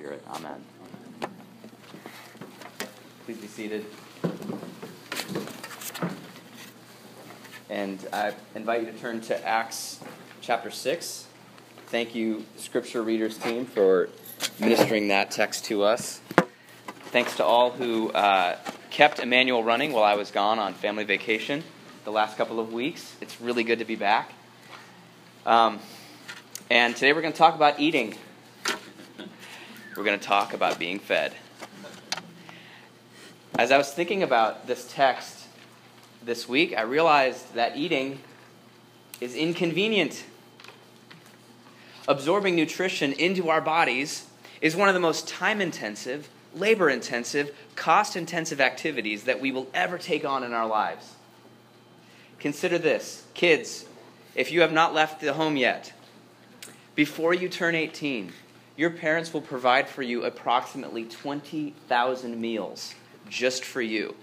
Spirit. Amen. Please be seated. And I invite you to turn to Acts chapter 6. Thank you, Scripture Readers team, for ministering that text to us. Thanks to all who uh, kept Immanuel running while I was gone on family vacation the last couple of weeks. It's really good to be back. Um, and today we're going to talk about eating. We're going to talk about being fed. As I was thinking about this text this week, I realized that eating is inconvenient. Absorbing nutrition into our bodies is one of the most time intensive, labor intensive, cost intensive activities that we will ever take on in our lives. Consider this kids, if you have not left the home yet, before you turn 18, your parents will provide for you approximately 20,000 meals just for you.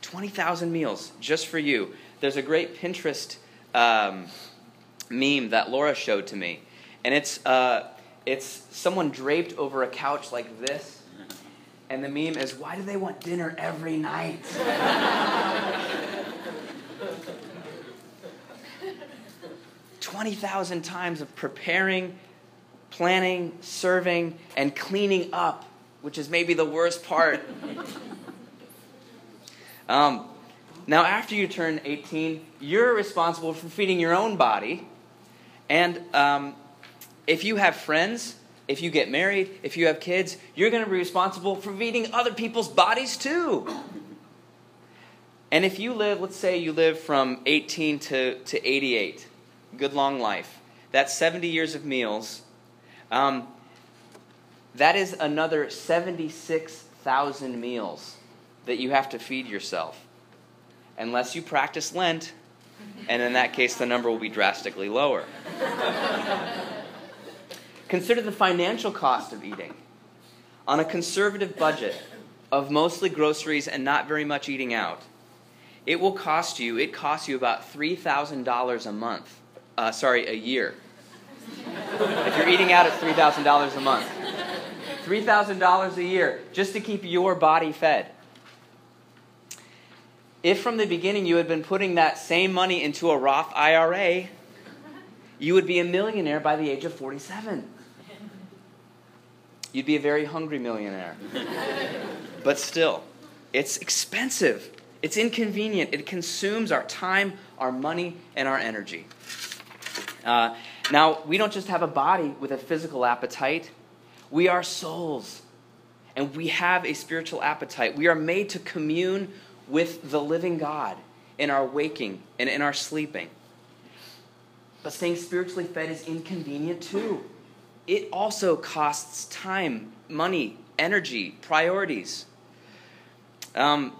20,000 meals just for you. There's a great Pinterest um, meme that Laura showed to me, and it's, uh, it's someone draped over a couch like this, and the meme is, Why do they want dinner every night? 20,000 times of preparing, planning, serving, and cleaning up, which is maybe the worst part. um, now, after you turn 18, you're responsible for feeding your own body. And um, if you have friends, if you get married, if you have kids, you're going to be responsible for feeding other people's bodies too. And if you live, let's say you live from 18 to, to 88, good long life. That's 70 years of meals. Um, that is another 76,000 meals that you have to feed yourself. Unless you practice Lent, and in that case, the number will be drastically lower. Consider the financial cost of eating. On a conservative budget of mostly groceries and not very much eating out, it will cost you, it costs you about $3,000 a month uh, sorry, a year. If you're eating out, it's $3,000 a month. $3,000 a year just to keep your body fed. If from the beginning you had been putting that same money into a Roth IRA, you would be a millionaire by the age of 47. You'd be a very hungry millionaire. but still, it's expensive. It's inconvenient. It consumes our time, our money, and our energy. Uh, now, we don't just have a body with a physical appetite, we are souls. And we have a spiritual appetite. We are made to commune with the living God in our waking and in our sleeping. But staying spiritually fed is inconvenient too. It also costs time, money, energy, priorities. Um,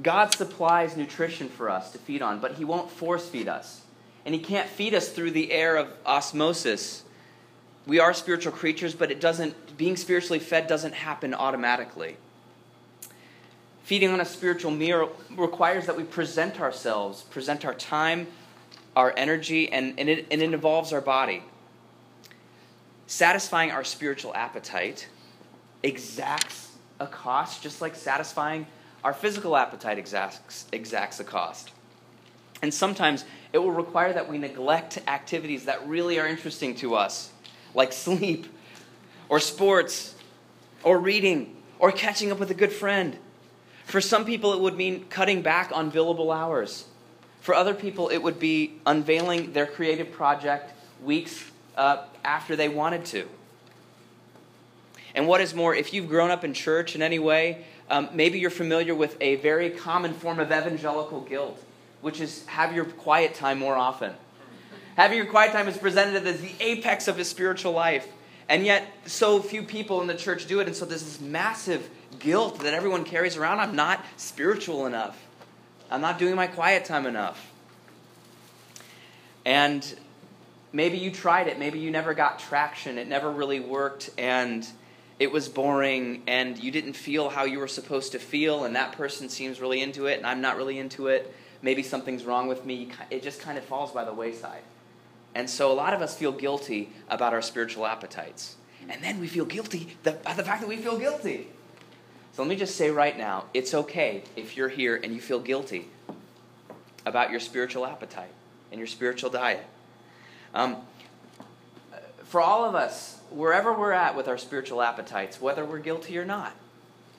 God supplies nutrition for us to feed on, but He won't force feed us and He can't feed us through the air of osmosis. We are spiritual creatures, but it doesn't, being spiritually fed doesn't happen automatically. Feeding on a spiritual meal requires that we present ourselves, present our time, our energy, and, and, it, and it involves our body. Satisfying our spiritual appetite exacts a cost, just like satisfying our physical appetite exacts, exacts a cost. And sometimes it will require that we neglect activities that really are interesting to us, like sleep, or sports, or reading, or catching up with a good friend. For some people, it would mean cutting back on billable hours. For other people, it would be unveiling their creative project weeks uh, after they wanted to. And what is more, if you've grown up in church in any way, um, maybe you're familiar with a very common form of evangelical guilt which is have your quiet time more often. Having your quiet time is presented as the apex of a spiritual life. And yet, so few people in the church do it. And so there's this massive guilt that everyone carries around. I'm not spiritual enough. I'm not doing my quiet time enough. And maybe you tried it. Maybe you never got traction. It never really worked. And it was boring. And you didn't feel how you were supposed to feel. And that person seems really into it. And I'm not really into it maybe something's wrong with me. It just kind of falls by the wayside. And so a lot of us feel guilty about our spiritual appetites. And then we feel guilty the, the fact that we feel guilty. So let me just say right now it's okay if you're here and you feel guilty about your spiritual appetite and your spiritual diet. Um, for all of us, wherever we're at with our spiritual appetites, whether we're guilty or not,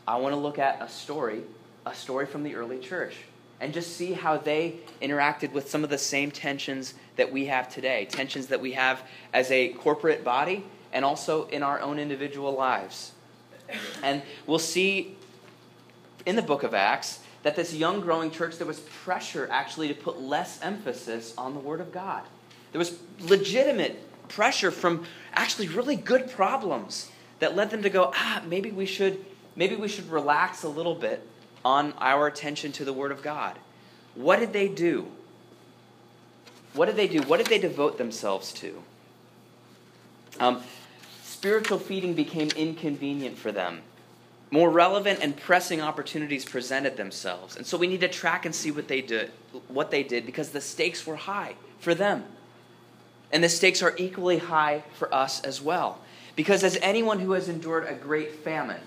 I want to look at a story, a story from the early church, and just see how they interacted with some of the same tensions that we have today, tensions that we have as a corporate body and also in our own individual lives. And we'll see in the book of Acts that this young growing church, there was pressure actually to put less emphasis on the Word of God. There was legitimate pressure from actually really good problems that led them to go, ah, maybe we should, maybe we should relax a little bit on our attention to the Word of God. What did they do? What did they do? What did they devote themselves to? Um, spiritual feeding became inconvenient for them. More relevant and pressing opportunities presented themselves. And so we need to track and see what they did, what they did because the stakes were high for them. And the stakes are equally high for us as well. Because as anyone who has endured a great famine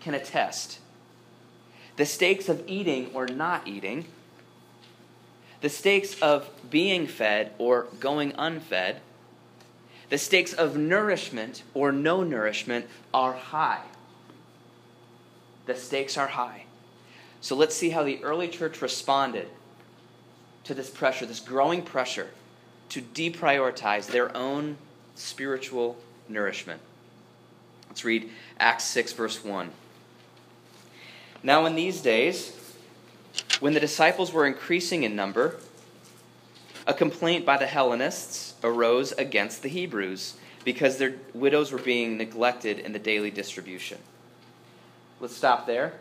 can attest, the stakes of eating or not eating, the stakes of being fed or going unfed, the stakes of nourishment or no nourishment are high. The stakes are high. So let's see how the early church responded to this pressure, this growing pressure to deprioritize their own spiritual nourishment. Let's read Acts 6, verse 1. Now, in these days, when the disciples were increasing in number, a complaint by the Hellenists arose against the Hebrews because their widows were being neglected in the daily distribution. Let's stop there.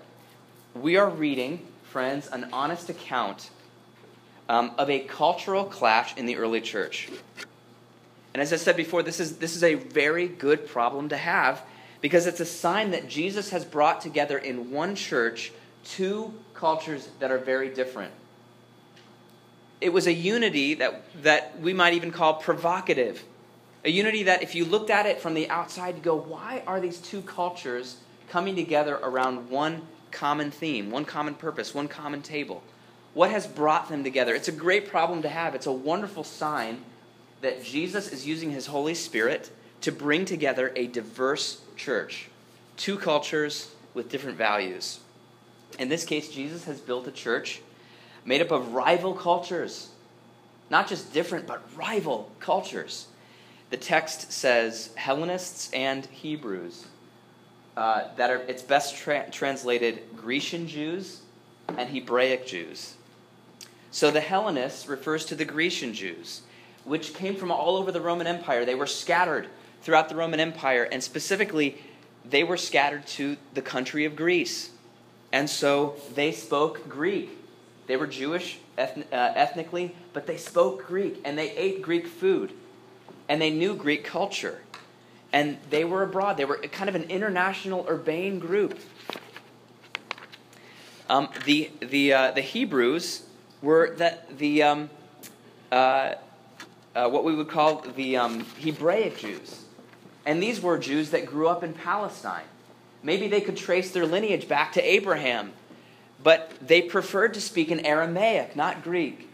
We are reading, friends, an honest account um, of a cultural clash in the early church. And as I said before, this is, this is a very good problem to have because it's a sign that Jesus has brought together in one church two cultures that are very different. It was a unity that, that we might even call provocative. A unity that, if you looked at it from the outside, you go, why are these two cultures coming together around one common theme, one common purpose, one common table? What has brought them together? It's a great problem to have. It's a wonderful sign that Jesus is using his Holy Spirit to bring together a diverse church, two cultures with different values. In this case, Jesus has built a church made up of rival cultures, not just different, but rival cultures. The text says Hellenists and Hebrews. Uh, that are, it's best tra- translated Grecian Jews and Hebraic Jews. So the Hellenists refers to the Grecian Jews, which came from all over the Roman Empire. They were scattered throughout the Roman Empire, and specifically, they were scattered to the country of Greece. And so they spoke Greek. They were Jewish ethn- uh, ethnically, but they spoke Greek, and they ate Greek food, and they knew Greek culture. And they were abroad. They were kind of an international, urbane group. Um, the, the, uh, the Hebrews were that the um, uh, uh, what we would call the um, Hebraic Jews, and these were Jews that grew up in Palestine. Maybe they could trace their lineage back to Abraham, but they preferred to speak in Aramaic, not Greek.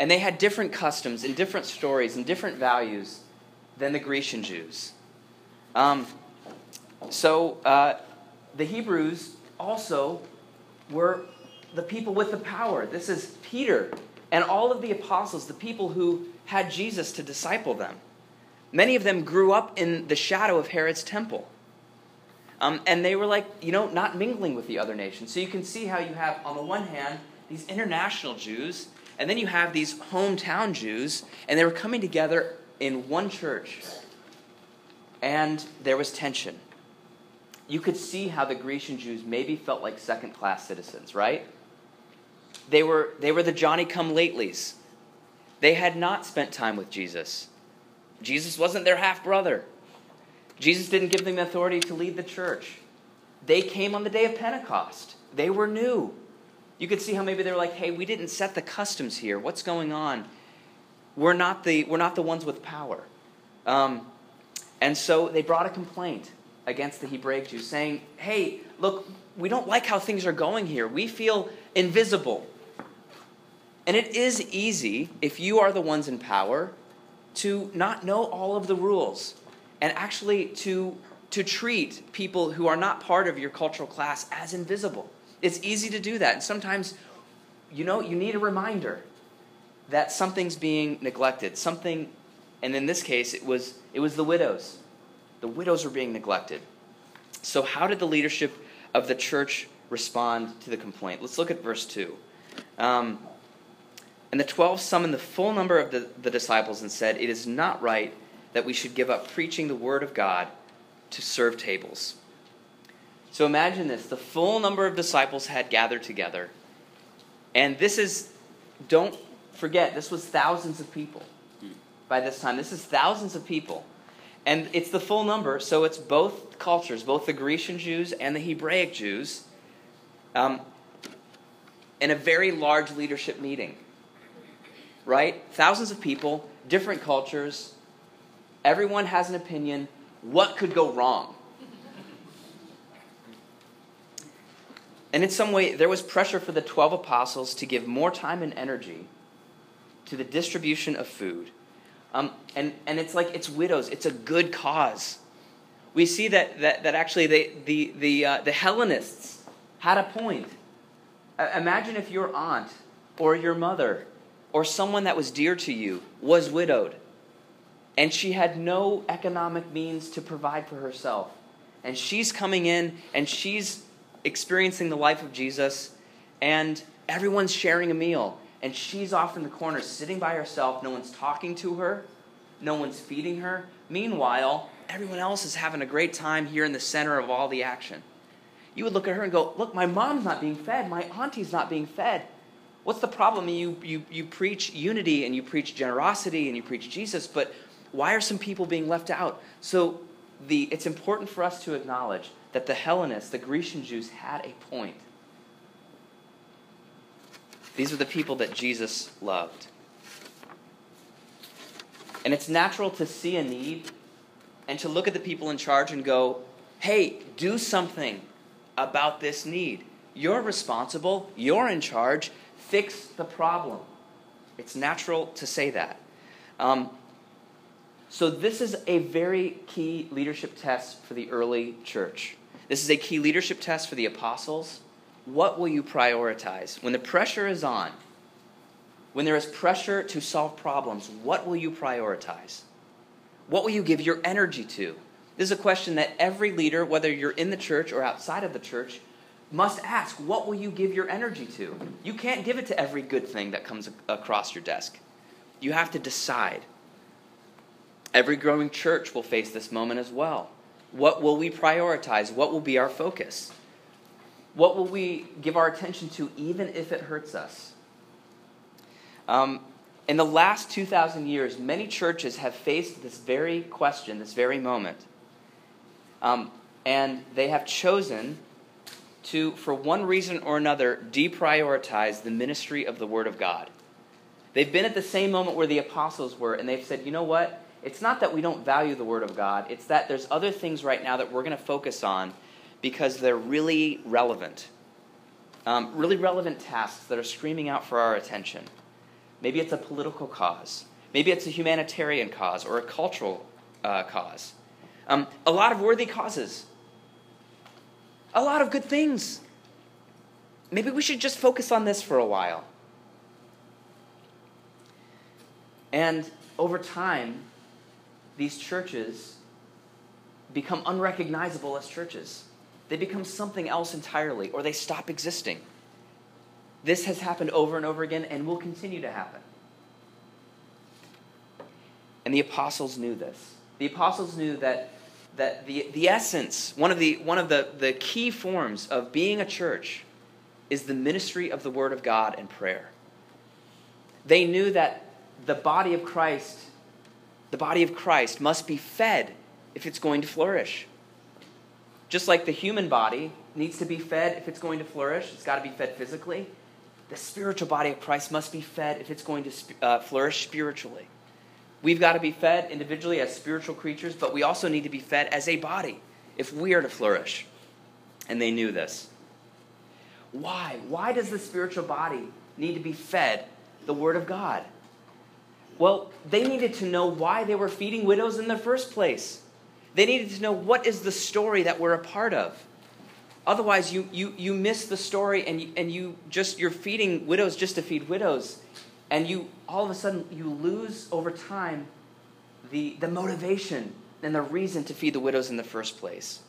And they had different customs and different stories and different values than the Grecian Jews. Um, so uh, the Hebrews also were the people with the power. This is Peter and all of the apostles, the people who had Jesus to disciple them. Many of them grew up in the shadow of Herod's temple. Um, and they were like, you know, not mingling with the other nations. So you can see how you have, on the one hand, these international Jews, and then you have these hometown Jews, and they were coming together in one church. And there was tension. You could see how the Grecian Jews maybe felt like second class citizens, right? They were, they were the Johnny come latelys. They had not spent time with Jesus. Jesus wasn't their half brother. Jesus didn't give them authority to lead the church. They came on the day of Pentecost. They were new. You could see how maybe they were like, hey, we didn't set the customs here. What's going on? We're not the, we're not the ones with power. Um, And so they brought a complaint against the Hebraic Jews, saying, Hey, look, we don't like how things are going here. We feel invisible. And it is easy, if you are the ones in power, to not know all of the rules and actually to, to treat people who are not part of your cultural class as invisible. It's easy to do that. And sometimes, you know, you need a reminder that something's being neglected. Something, and in this case, it was, it was the widows. The widows were being neglected. So, how did the leadership of the church respond to the complaint? Let's look at verse 2. Um, and the twelve summoned the full number of the, the disciples and said, It is not right that we should give up preaching the word of God to serve tables. So imagine this the full number of disciples had gathered together. And this is, don't forget, this was thousands of people by this time. This is thousands of people. And it's the full number, so it's both cultures, both the Grecian Jews and the Hebraic Jews, um, in a very large leadership meeting right? Thousands of people, different cultures. Everyone has an opinion. What could go wrong? And in some way, there was pressure for the 12 apostles to give more time and energy to the distribution of food. Um, and, and it's like it's widows, it's a good cause. We see that, that, that actually they, the, the, uh, the Hellenists had a point. Uh, imagine if your aunt or your mother or someone that was dear to you was widowed and she had no economic means to provide for herself. And she's coming in and she's experiencing the life of Jesus, and everyone's sharing a meal. And she's off in the corner sitting by herself. No one's talking to her, no one's feeding her. Meanwhile, everyone else is having a great time here in the center of all the action. You would look at her and go, Look, my mom's not being fed, my auntie's not being fed. What's the problem? You, you, you preach unity and you preach generosity and you preach Jesus, but why are some people being left out? So the, it's important for us to acknowledge that the Hellenists, the Grecian Jews, had a point. These are the people that Jesus loved. And it's natural to see a need and to look at the people in charge and go, hey, do something about this need. You're responsible, you're in charge, fix the problem. It's natural to say that. Um, so, this is a very key leadership test for the early church. This is a key leadership test for the apostles. What will you prioritize? When the pressure is on, when there is pressure to solve problems, what will you prioritize? What will you give your energy to? This is a question that every leader, whether you're in the church or outside of the church, must ask, what will you give your energy to? You can't give it to every good thing that comes across your desk. You have to decide. Every growing church will face this moment as well. What will we prioritize? What will be our focus? What will we give our attention to, even if it hurts us? Um, in the last 2,000 years, many churches have faced this very question, this very moment. Um, and they have chosen to, for one reason or another, deprioritize the ministry of the Word of God. They've been at the same moment where the apostles were, and they've said, you know what? It's not that we don't value the Word of God, it's that there's other things right now that we're going to focus on because they're really relevant. Um, really relevant tasks that are screaming out for our attention. Maybe it's a political cause, maybe it's a humanitarian cause or a cultural uh, cause. Um, a lot of worthy causes a lot of good things. Maybe we should just focus on this for a while. And over time, these churches become unrecognizable as churches. They become something else entirely, or they stop existing. This has happened over and over again and will continue to happen. And the apostles knew this. The apostles knew that that the, the essence, one of, the, one of the, the key forms of being a church is the ministry of the Word of God and prayer. They knew that the body of Christ, the body of Christ must be fed if it's going to flourish. Just like the human body needs to be fed if it's going to flourish, it's got to be fed physically. The spiritual body of Christ must be fed if it's going to uh, flourish spiritually. We've got to be fed individually as spiritual creatures, but we also need to be fed as a body if we are to flourish. And they knew this. Why? Why does the spiritual body need to be fed the Word of God? Well, they needed to know why they were feeding widows in the first place. They needed to know what is the story that we're a part of. Otherwise, you, you, you miss the story and you, and you just, you're feeding widows just to feed widows. And you, all of a sudden, you lose over time the, the motivation and the reason to feed the widows in the first place.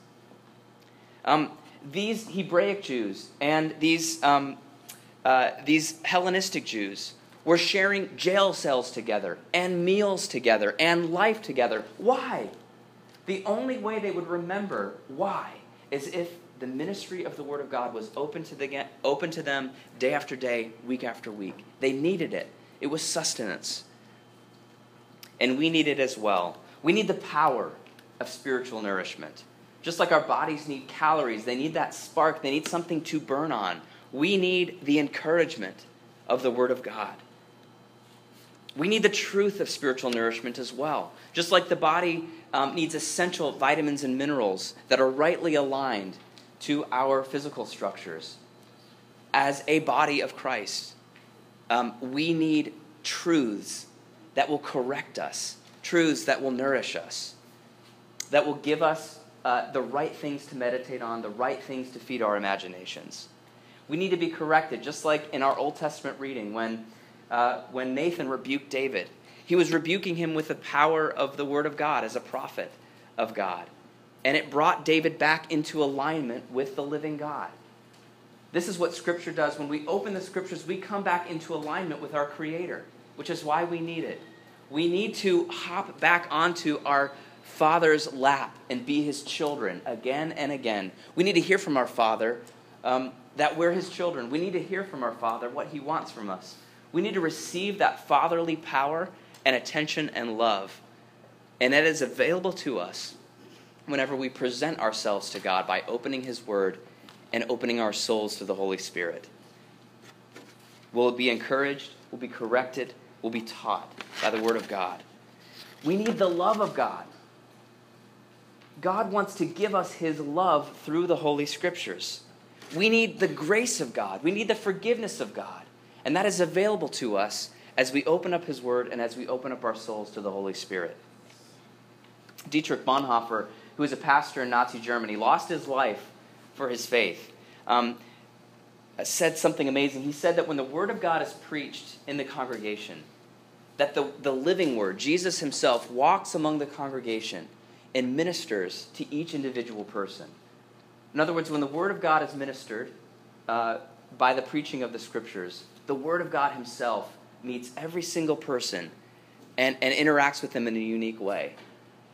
Um, these Hebraic Jews and these, um, uh, these Hellenistic Jews were sharing jail cells together and meals together and life together. Why? The only way they would remember why is if the ministry of the Word of God was open to, the, open to them day after day, week after week. They needed it, it was sustenance. And we need it as well. We need the power of spiritual nourishment. Just like our bodies need calories, they need that spark, they need something to burn on. We need the encouragement of the Word of God. We need the truth of spiritual nourishment as well. Just like the body um, needs essential vitamins and minerals that are rightly aligned to our physical structures. As a body of Christ, um, we need truths that will correct us, truths that will nourish us, that will give us uh, the right things to meditate on, the right things to feed our imaginations. We need to be corrected, just like in our Old Testament reading when, uh, when Nathan rebuked David. He was rebuking him with the power of the Word of God as a prophet of God and it brought David back into alignment with the living God. This is what Scripture does. When we open the Scriptures, we come back into alignment with our Creator, which is why we need it. We need to hop back onto our Father's lap and be His children again and again. We need to hear from our Father um, that we're His children. We need to hear from our Father what He wants from us. We need to receive that fatherly power and attention and love. And that is available to us whenever we present ourselves to God by opening His Word and opening our souls to the Holy Spirit. We'll be encouraged, we'll be corrected, we'll be taught by the Word of God. We need the love of God. God wants to give us His love through the Holy Scriptures. We need the grace of God, we need the forgiveness of God. And that is available to us as we open up His Word and as we open up our souls to the Holy Spirit. Dietrich Bonhoeffer who was a pastor in Nazi Germany, lost his life for his faith, um, said something amazing. He said that when the Word of God is preached in the congregation, that the, the living Word, Jesus Himself, walks among the congregation and ministers to each individual person. In other words, when the Word of God is ministered uh, by the preaching of the Scriptures, the Word of God Himself meets every single person and, and interacts with them in a unique way.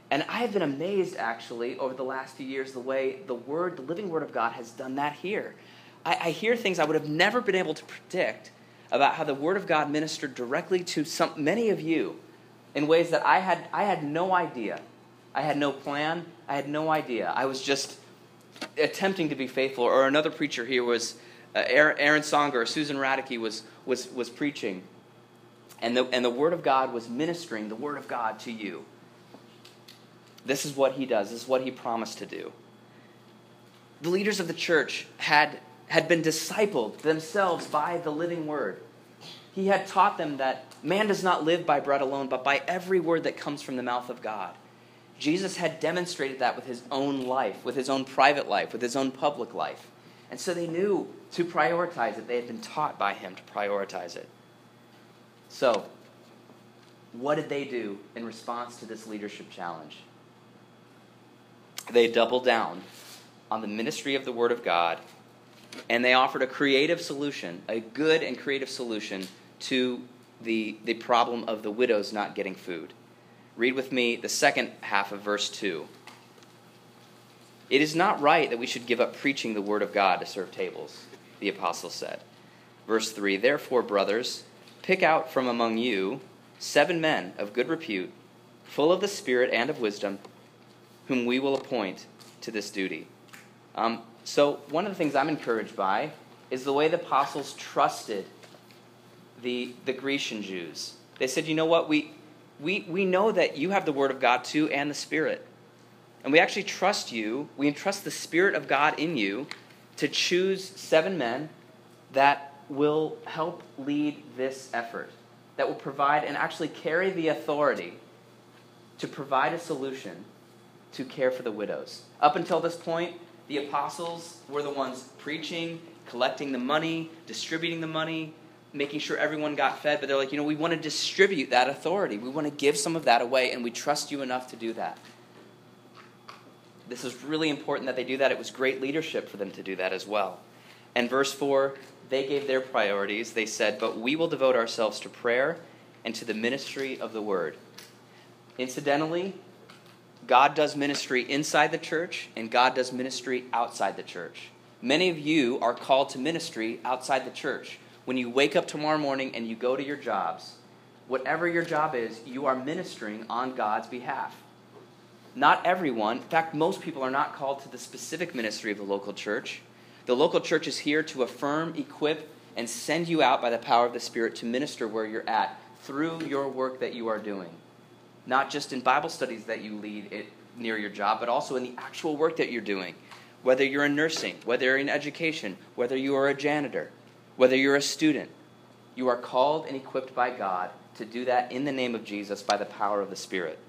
And I have been amazed, actually, over the last few years, the way the Word, the living Word of God, has done that here. I, I, hear things I would have never been able to predict about how the Word of God ministered directly to some, many of you in ways that I had, I had no idea. I had no plan. I had no idea. I was just attempting to be faithful. Or another preacher here was uh, Aaron Songer, or Susan Radicke was, was, was preaching. And the, and the Word of God was ministering the Word of God to you. This is what he does, this is what he promised to do. The leaders of the church had, had been discipled themselves by the living word. He had taught them that man does not live by bread alone, but by every word that comes from the mouth of God. Jesus had demonstrated that with his own life, with his own private life, with his own public life. And so they knew to prioritize it. They had been taught by him to prioritize it. So, what did they do in response to this leadership challenge? They doubled down on the ministry of the Word of God, and they offered a creative solution, a good and creative solution to the, the problem of the widows not getting food. Read with me the second half of verse 2. It is not right that we should give up preaching the Word of God to serve tables, the apostle said. Verse 3 Therefore, brothers, pick out from among you seven men of good repute, full of the Spirit and of wisdom whom we will appoint to this duty. Um, so, one of the things I'm encouraged by is the way the apostles trusted the, the Grecian Jews. They said, you know what, we, we, we know that you have the Word of God too and the Spirit. And we actually trust you, we entrust the Spirit of God in you to choose seven men that will help lead this effort, that will provide and actually carry the authority to provide a solution to care for the widows. Up until this point, the apostles were the ones preaching, collecting the money, distributing the money, making sure everyone got fed. But they're like, you know, we want to distribute that authority. We want to give some of that away, and we trust you enough to do that. This is really important that they do that. It was great leadership for them to do that as well. And verse 4, they gave their priorities. They said, But we will devote ourselves to prayer and to the ministry of the word. Incidentally, God does ministry inside the church, and God does ministry outside the church. Many of you are called to ministry outside the church. When you wake up tomorrow morning and you go to your jobs, whatever your job is, you are ministering on God's behalf. Not everyone, in fact, most people are not called to the specific ministry of the local church. The local church is here to affirm, equip, and send you out by the power of the Spirit to minister where you're at through your work that you are doing not just in Bible studies that you lead it, near your job, but also in the actual work that you're doing. Whether you're in nursing, whether you're in education, whether you are a janitor, whether you're a student, you are called and equipped by God to do that in the name of Jesus by the power of the Spirit.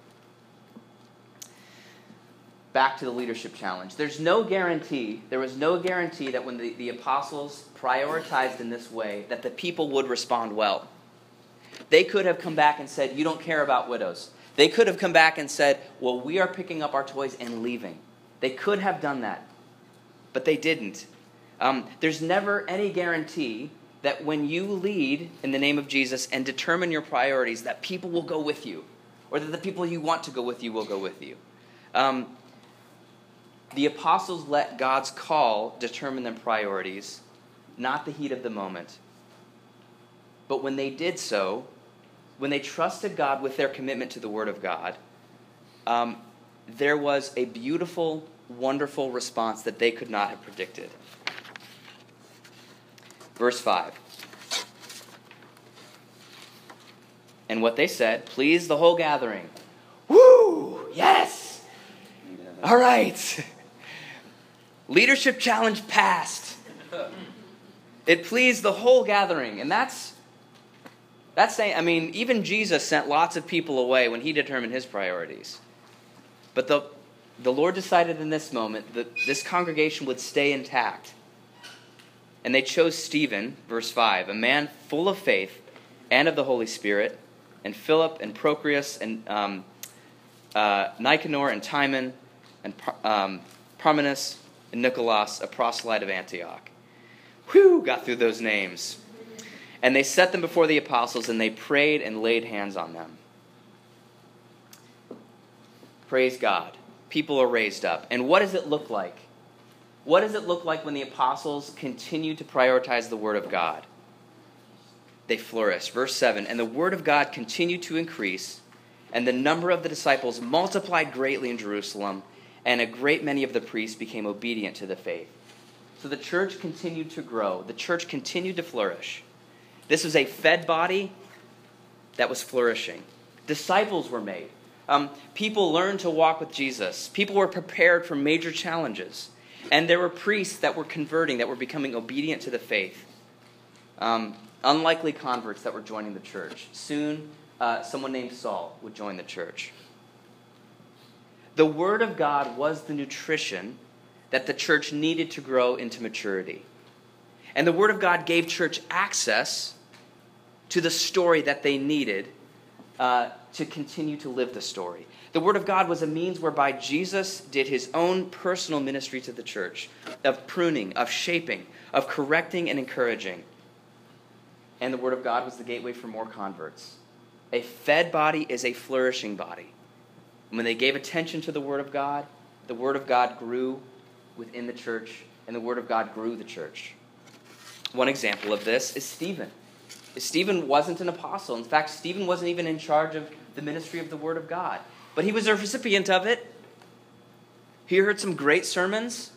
Back to the leadership challenge. There's no guarantee, there was no guarantee that when the, the apostles prioritized in this way, that the people would respond well. They could have come back and said, You don't care about widows. They could have come back and said, Well, we are picking up our toys and leaving. They could have done that, but they didn't. Um, there's never any guarantee that when you lead in the name of Jesus and determine your priorities, that people will go with you, or that the people you want to go with you will go with you. Um, the apostles let God's call determine their priorities, not the heat of the moment. But when they did so, when they trusted God with their commitment to the Word of God, um, there was a beautiful, wonderful response that they could not have predicted. Verse 5. And what they said pleased the whole gathering. Woo! Yes! All right. Leadership challenge passed. It pleased the whole gathering. And that's that's saying, I mean, even Jesus sent lots of people away when he determined his priorities. But the, the Lord decided in this moment that this congregation would stay intact. And they chose Stephen, verse 5, a man full of faith and of the Holy Spirit, and Philip and Prochorus and um, uh, Nicanor and Timon and um, Parmenas and Nicholas, a proselyte of Antioch. Whew, got through those names. And they set them before the apostles, and they prayed and laid hands on them. Praise God. People are raised up. And what does it look like? What does it look like when the apostles continue to prioritize the Word of God? They flourish. Verse 7 And the Word of God continued to increase, and the number of the disciples multiplied greatly in Jerusalem, and a great many of the priests became obedient to the faith. So the church continued to grow, the church continued to flourish. This was a fed body that was flourishing. Disciples were made. Um, people learned to walk with Jesus. People were prepared for major challenges. And there were priests that were converting, that were becoming obedient to the faith. Um, unlikely converts that were joining the church. Soon, uh, someone named Saul would join the church. The Word of God was the nutrition that the church needed to grow into maturity. And the Word of God gave church access to the story that they needed uh, to continue to live the story. The Word of God was a means whereby Jesus did his own personal ministry to the church of pruning, of shaping, of correcting and encouraging. And the Word of God was the gateway for more converts. A fed body is a flourishing body. When they gave attention to the Word of God, the Word of God grew within the church, and the Word of God grew the church. One example of this is Stephen. Stephen wasn't an apostle. In fact, Stephen wasn't even in charge of the ministry of the Word of God. But he was a recipient of it. He heard some great sermons.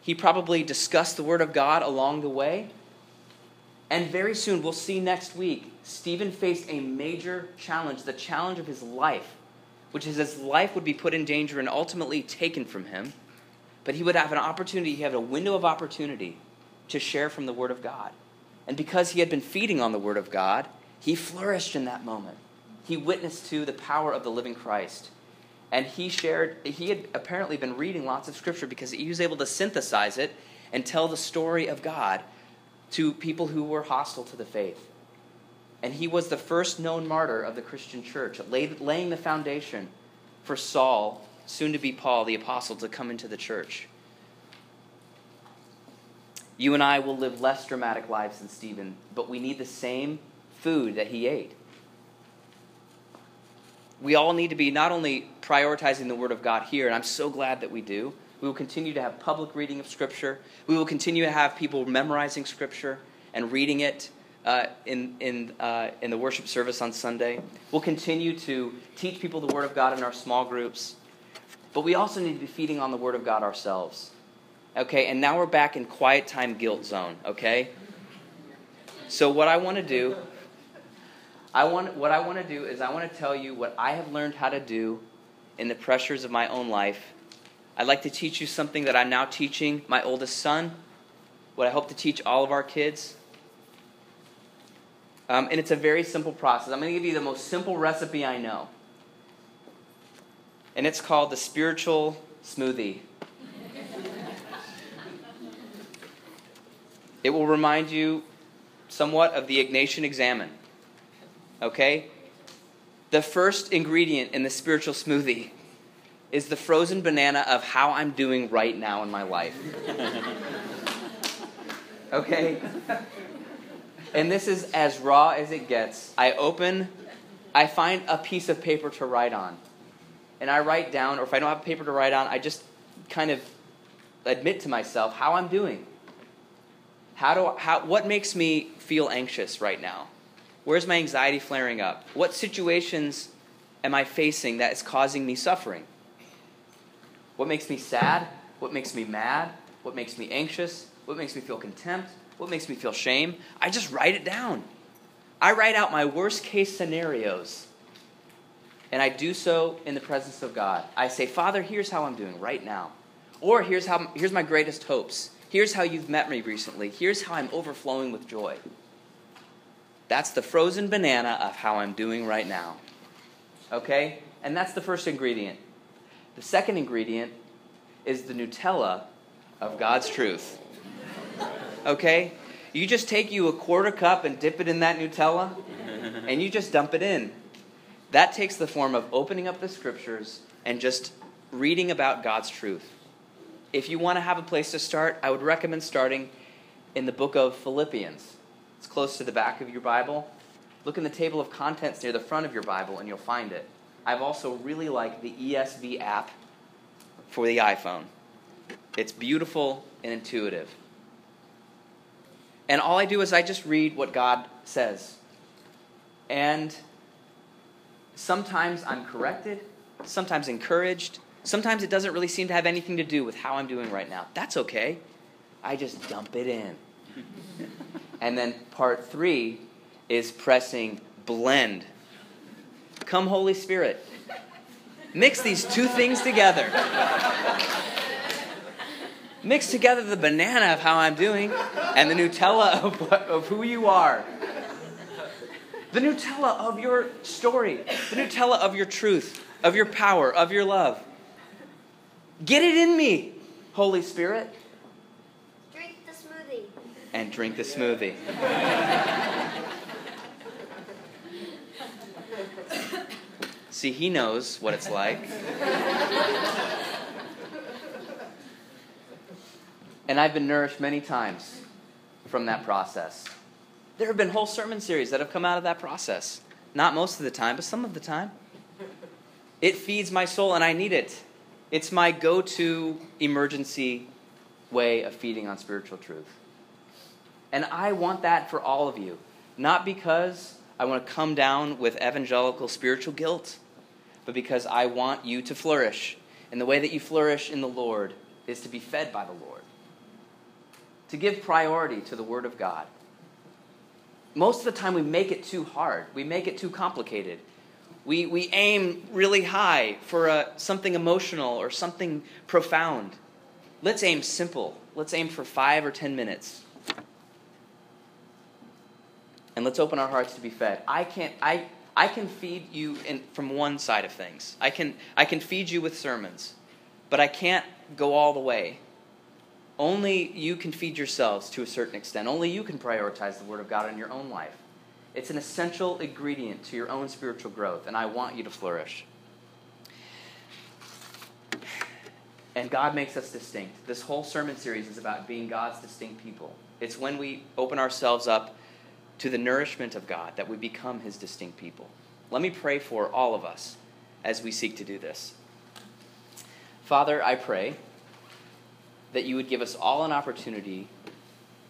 He probably discussed the Word of God along the way. And very soon, we'll see next week, Stephen faced a major challenge, the challenge of his life, which is his life would be put in danger and ultimately taken from him. But he would have an opportunity, he had a window of opportunity to share from the Word of God. And because he had been feeding on the Word of God, he flourished in that moment. He witnessed to the power of the living Christ. And he shared, he had apparently been reading lots of scripture because he was able to synthesize it and tell the story of God to people who were hostile to the faith. And he was the first known martyr of the Christian church, laying the foundation for Saul, soon to be Paul the apostle, to come into the church. You and I will live less dramatic lives than Stephen, but we need the same food that he ate. We all need to be not only prioritizing the Word of God here, and I'm so glad that we do. We will continue to have public reading of Scripture. We will continue to have people memorizing Scripture and reading it uh, in, in, uh, in the worship service on Sunday. We'll continue to teach people the Word of God in our small groups. But we also need to be feeding on the Word of God ourselves. Okay, and now we're back in quiet time guilt zone, okay? So what I want to do I want what I want to do is I want to tell you what I have learned how to do in the pressures of my own life. I'd like to teach you something that I'm now teaching my oldest son, what I hope to teach all of our kids. Um, and it's a very simple process. I'm going to give you the most simple recipe I know. And it's called the spiritual smoothie. It will remind you somewhat of the Ignatian Examen. Okay? The first ingredient in the spiritual smoothie is the frozen banana of how I'm doing right now in my life. okay? And this is as raw as it gets. I open, I find a piece of paper to write on. And I write down, or if I don't have paper to write on, I just kind of admit to myself how I'm doing. How do I, how what makes me feel anxious right now? Where's my anxiety flaring up? What situations am I facing that is causing me suffering? What makes me sad? What makes me mad? What makes me anxious? What makes me feel contempt? What makes me feel shame? I just write it down. I write out my worst case scenarios. And I do so in the presence of God. I say, Father, here's how I'm doing right now. Or here's, how, here's my greatest hopes. Here's how you've met me recently. Here's how I'm overflowing with joy. That's the frozen banana of how I'm doing right now. Okay? And that's the first ingredient. The second ingredient is the Nutella of God's truth. Okay? You just take you a quarter cup and dip it in that Nutella, and you just dump it in. That takes the form of opening up the scriptures and just reading about God's truth if you want to have a place to start, I would recommend starting in the book of Philippians. It's close to the back of your Bible. Look in the table of contents near the front of your Bible and you'll find it. I've also really liked the ESV app for the iPhone. It's beautiful and intuitive. And all I do is I just read what God says. And sometimes I'm corrected, sometimes encouraged, Sometimes it doesn't really seem to have anything to do with how I'm doing right now. That's okay. I just dump it in. and then part three is pressing blend. Come, Holy Spirit. Mix these two things together. Mix together the banana of how I'm doing and the Nutella of, of who you are. The Nutella of your story, the Nutella of your truth, of your power, of your love. Get it in me, Holy Spirit. Drink the smoothie. And drink the smoothie. See, he knows what it's like. and I've been nourished many times from that process. There have been whole sermon series that have come out of that process. Not most of the time, but some of the time. It feeds my soul, and I need it. It's my go to emergency way of feeding on spiritual truth. And I want that for all of you. Not because I want to come down with evangelical spiritual guilt, but because I want you to flourish. And the way that you flourish in the Lord is to be fed by the Lord, to give priority to the Word of God. most of the time we make it too hard, we make it too complicated. We, we aim really high for a, something emotional or something profound. Let's aim simple. Let's aim for five or ten minutes. And let's open our hearts to be fed. I can't, I, I can feed you in, from one side of things. I can, I can feed you with sermons, but I can't go all the way. Only you can feed yourselves to a certain extent. Only you can prioritize the Word of God in your own life. It's an essential ingredient to your own spiritual growth, and I want you to flourish. And God makes us distinct. This whole sermon series is about being God's distinct people. It's when we open ourselves up to the nourishment of God that we become His distinct people. Let me pray for all of us as we seek to do this. Father, I pray that you would give us all an opportunity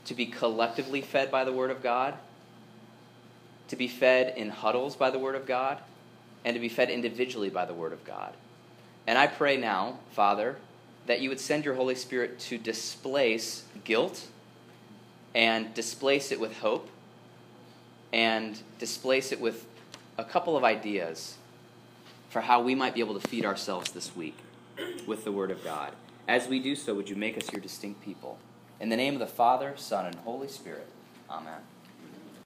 to be collectively fed by the Word of God to be fed in huddles by the Word of God, and to be fed individually by the Word of God. And I pray now, Father, that you would send your Holy Spirit to displace guilt and displace it with hope and displace it with a couple of ideas for how we might be able to feed ourselves this week with the Word of God. As we do so, would you make us your distinct people? In the name of the Father, Son, and Holy Spirit. Amen.